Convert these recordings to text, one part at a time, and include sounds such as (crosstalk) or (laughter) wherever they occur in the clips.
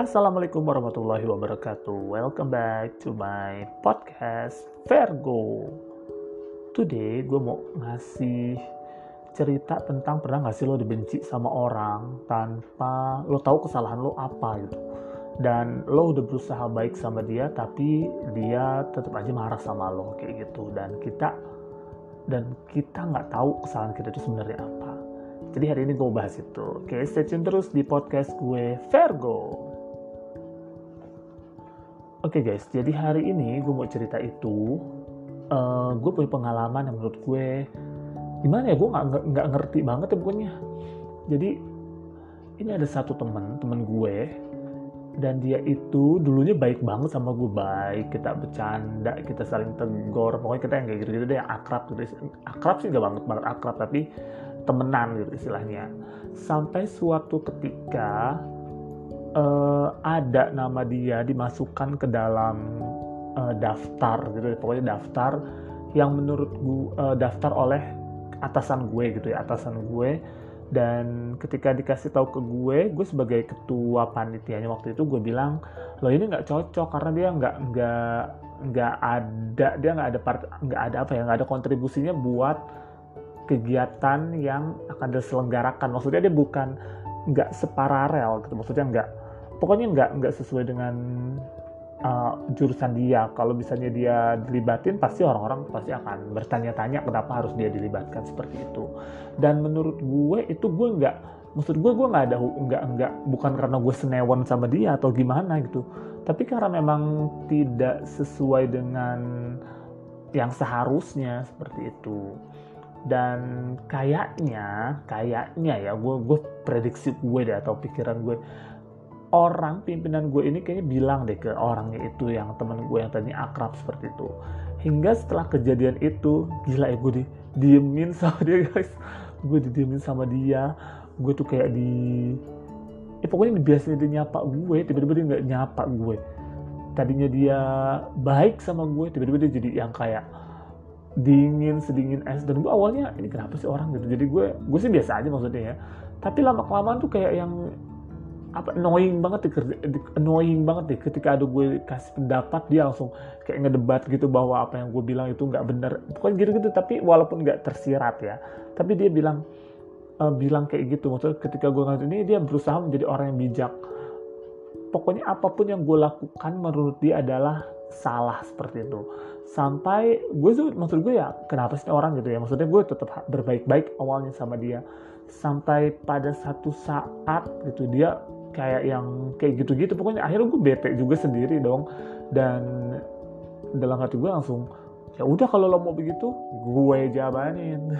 Assalamualaikum warahmatullahi wabarakatuh. Welcome back to my podcast Vergo. Today gue mau ngasih cerita tentang pernah gak sih lo dibenci sama orang tanpa lo tahu kesalahan lo apa gitu. Dan lo udah berusaha baik sama dia tapi dia tetap aja marah sama lo kayak gitu. Dan kita dan kita nggak tahu kesalahan kita itu sebenarnya apa. Jadi hari ini gue bahas itu. Oke, stay tune terus di podcast gue Vergo. Oke okay guys, jadi hari ini gue mau cerita itu, uh, eh, gue punya pengalaman yang menurut gue gimana ya, gue nggak ngerti banget ya pokoknya. Jadi ini ada satu temen, temen gue, dan dia itu dulunya baik banget sama gue baik, kita bercanda, kita saling tegur, pokoknya kita yang kayak gitu-gitu deh, akrab gitu. Akrab sih gak banget banget akrab, tapi temenan gitu istilahnya. Sampai suatu ketika uh, ada nama dia dimasukkan ke dalam uh, daftar gitu pokoknya daftar yang menurut gue uh, daftar oleh atasan gue gitu ya atasan gue. Dan ketika dikasih tahu ke gue gue sebagai ketua panitianya waktu itu gue bilang lo ini nggak cocok karena dia nggak nggak nggak ada dia nggak ada part nggak ada apa ya nggak ada kontribusinya buat kegiatan yang akan diselenggarakan. Maksudnya dia bukan nggak separalel gitu maksudnya nggak pokoknya nggak nggak sesuai dengan uh, jurusan dia. Kalau misalnya dia dilibatin pasti orang-orang pasti akan bertanya-tanya kenapa harus dia dilibatkan seperti itu. Dan menurut gue itu gue nggak maksud gue gue nggak ada nggak nggak bukan karena gue senewan sama dia atau gimana gitu. Tapi karena memang tidak sesuai dengan yang seharusnya seperti itu. Dan kayaknya kayaknya ya gue gue prediksi gue deh atau pikiran gue orang pimpinan gue ini kayaknya bilang deh ke orangnya itu yang temen gue yang tadi akrab seperti itu. Hingga setelah kejadian itu gila ya gue di diemin sama dia guys. Gue didiemin sama dia. Gue tuh kayak di ya pokoknya biasanya dia nyapa gue tiba-tiba dia nggak nyapa gue. Tadinya dia baik sama gue tiba-tiba dia jadi yang kayak dingin sedingin es. Dan gue awalnya ini kenapa sih orang gitu? Jadi gue gue sih biasa aja maksudnya ya. Tapi lama kelamaan tuh kayak yang apa annoying banget deh, annoying banget deh ketika ada gue kasih pendapat dia langsung kayak ngedebat gitu bahwa apa yang gue bilang itu nggak benar pokoknya gitu-gitu tapi walaupun nggak tersirat ya tapi dia bilang uh, bilang kayak gitu. Maksudnya ketika gue ngasih ini dia berusaha menjadi orang yang bijak. Pokoknya apa pun yang gue lakukan menurut dia adalah salah seperti itu. Sampai gue tuh maksud gue ya kenapa sih orang gitu ya? Maksudnya gue tetap berbaik-baik awalnya sama dia. Sampai pada satu saat gitu dia kayak yang kayak gitu-gitu pokoknya akhirnya gue bete juga sendiri dong dan dalam hati gue langsung ya udah kalau lo mau begitu gue jabanin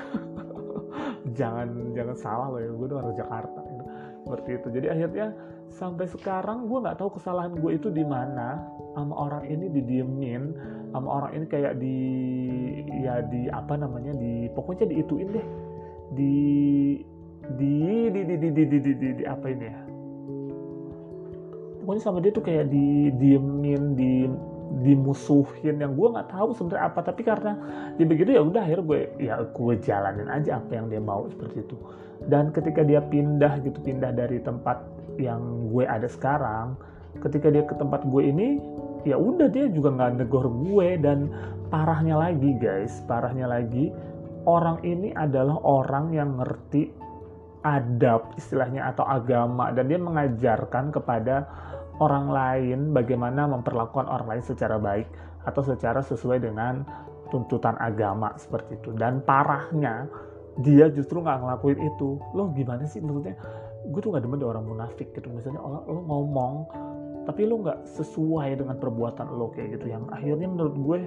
jangan jangan salah lo ya gue tuh orang Jakarta gitu. seperti itu jadi akhirnya sampai sekarang gue nggak tahu kesalahan gue itu di mana sama orang ini didiemin sama orang ini kayak di ya di apa namanya di pokoknya diituin deh di di di di di di di, di, di, di apa ini ya pokoknya sama dia tuh kayak di diemin di dimusuhin yang gue nggak tahu sebenarnya apa. Tapi karena dia begitu ya udah akhirnya gue ya gue jalanin aja apa yang dia mau seperti itu. Dan ketika dia pindah gitu pindah dari tempat yang gue ada sekarang ketika dia ke tempat gue ini ya udah dia juga nggak negor gue. Dan parahnya lagi guys parahnya lagi orang ini adalah orang yang ngerti adab istilahnya atau agama dan dia mengajarkan kepada orang lain bagaimana memperlakukan orang lain secara baik atau secara sesuai dengan tuntutan agama seperti itu. Dan parahnya dia justru nggak ngelakuin itu. Lo gimana sih? Maksudnya gue tuh nggak demen orang munafik gitu. Misalnya lo, lo ngomong tapi lo nggak sesuai dengan perbuatan lo kayak gitu. Yang akhirnya menurut gue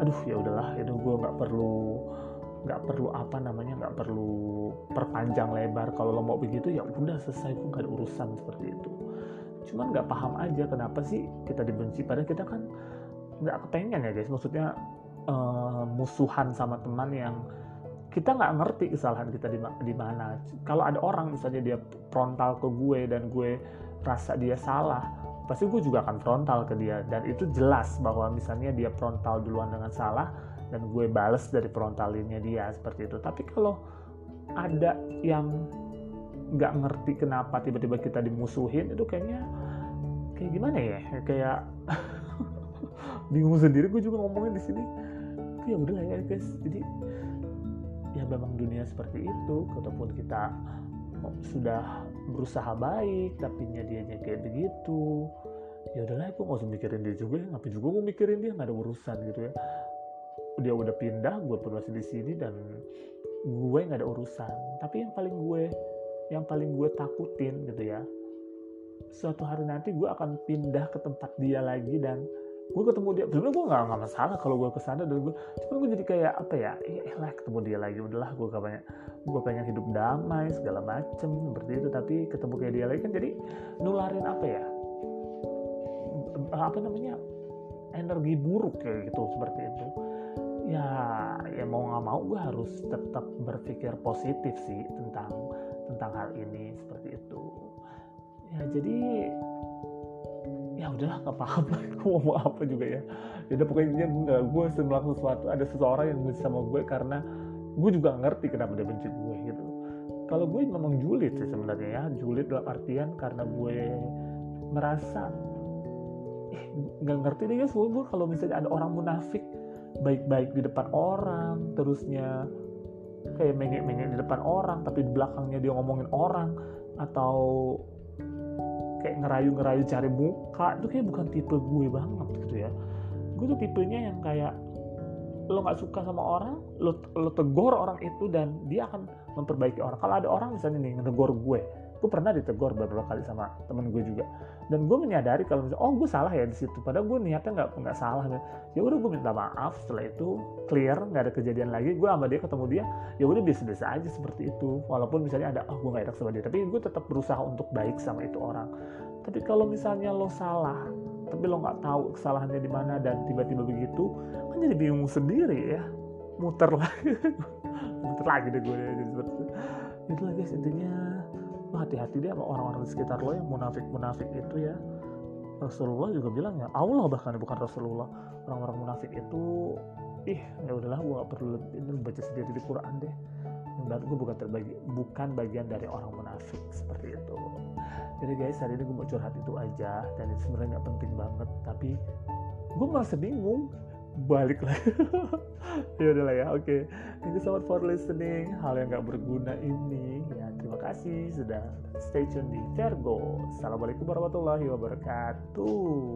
aduh ya udahlah itu gue nggak perlu nggak perlu apa namanya nggak perlu perpanjang lebar. Kalau lo mau begitu ya udah selesai gue nggak ada urusan seperti itu. Cuman nggak paham aja kenapa sih kita dibenci. Padahal kita kan nggak kepengen ya guys. Maksudnya uh, musuhan sama teman yang kita nggak ngerti kesalahan kita di, mana. Kalau ada orang misalnya dia frontal ke gue dan gue rasa dia salah pasti gue juga akan frontal ke dia. Dan itu jelas bahwa misalnya dia frontal duluan dengan salah dan gue bales dari frontalinnya dia seperti itu. Tapi kalau ada yang nggak ngerti kenapa tiba-tiba kita dimusuhin itu kayaknya kayak gimana ya? Kayak (laughs) bingung sendiri gue juga ngomongin di sini. Ya udahlah ya guys. Jadi ya memang dunia seperti itu ataupun kita sudah berusaha baik tapi dia kayak begitu. Ya udahlah gue gak usah mikirin dia juga ngapain juga gue mikirin dia? Nggak ada urusan gitu ya dia udah pindah gue pun masih di sini dan gue nggak ada urusan. Tapi yang paling gue yang paling gue takutin gitu ya suatu hari nanti gue akan pindah ke tempat dia lagi dan gue ketemu dia. Sebenarnya gue nggak nggak masalah kalau gue ke sana dan gue cuma gue jadi kayak apa ya eh lah ketemu dia lagi udahlah gue gak banyak gue pengen hidup damai segala macem seperti itu. Tapi ketemu kayak dia lagi kan jadi nularin apa ya apa namanya energi buruk kayak gitu seperti itu ya ya mau nggak mau gue harus tetap berpikir positif sih tentang tentang hal ini seperti itu. Ya jadi ya udahlah nggak apa-apa. (laughs) Gue mau apa juga ya. Ya udah pokoknya nggak gue melakukan sesuatu ada seseorang yang benci sama gue karena gue juga ngerti kenapa dia benci gue gitu. Kalau gue memang julid sih sebenarnya ya julid dalam artian karena gue merasa eh ngerti deh guys gue kalau misalnya ada orang munafik baik-baik di depan orang terusnya kayak mengek-mengek di depan orang tapi di belakangnya dia ngomongin orang atau kayak ngerayu-ngerayu cari muka itu kayak bukan tipe gue banget gitu ya. Gue tuh tipenya yang kayak lo nggak suka sama orang lo lo tegur orang itu dan dia akan memperbaiki orang. Kalau ada orang misalnya nih ngetegur gue gue pernah ditegur beberapa kali sama temen gue juga. Dan gue menyadari kalau misalnya oh gue salah ya di situ. Padahal gue niatnya nggak nggak salah ya udah gue minta maaf. Setelah itu clear nggak ada kejadian lagi. Gue sama dia ketemu dia ya udah biasa-biasa aja seperti itu. Walaupun misalnya ada oh gue nggak enak sama dia. Tapi gue tetap berusaha untuk baik sama itu orang. Tapi kalau misalnya lo salah tapi lo nggak tahu kesalahannya di mana dan tiba-tiba begitu kan jadi bingung sendiri ya. Muter lagi (laughs) muter lagi deh gue jadi seperti itu itulah guys intinya hati-hati deh sama orang-orang di sekitar lo yang munafik-munafik itu ya. Rasulullah juga bilang ya Allah bahkan bukan Rasulullah. Orang-orang munafik itu ih ya udahlah gue gak perlu ini baca sendiri di Quran deh. Dan gue bukan terbagi bukan bagian dari orang munafik seperti itu. Jadi guys hari ini gue mau curhat itu aja dan itu sebenarnya nggak penting banget tapi gue merasa bingung. Balik lagi. (laughs) Ya udahlah ya oke. Okay. thank you so much for listening. Hal yang gak berguna ini ya kasih sudah stay tune di Vergo. Assalamualaikum warahmatullahi wabarakatuh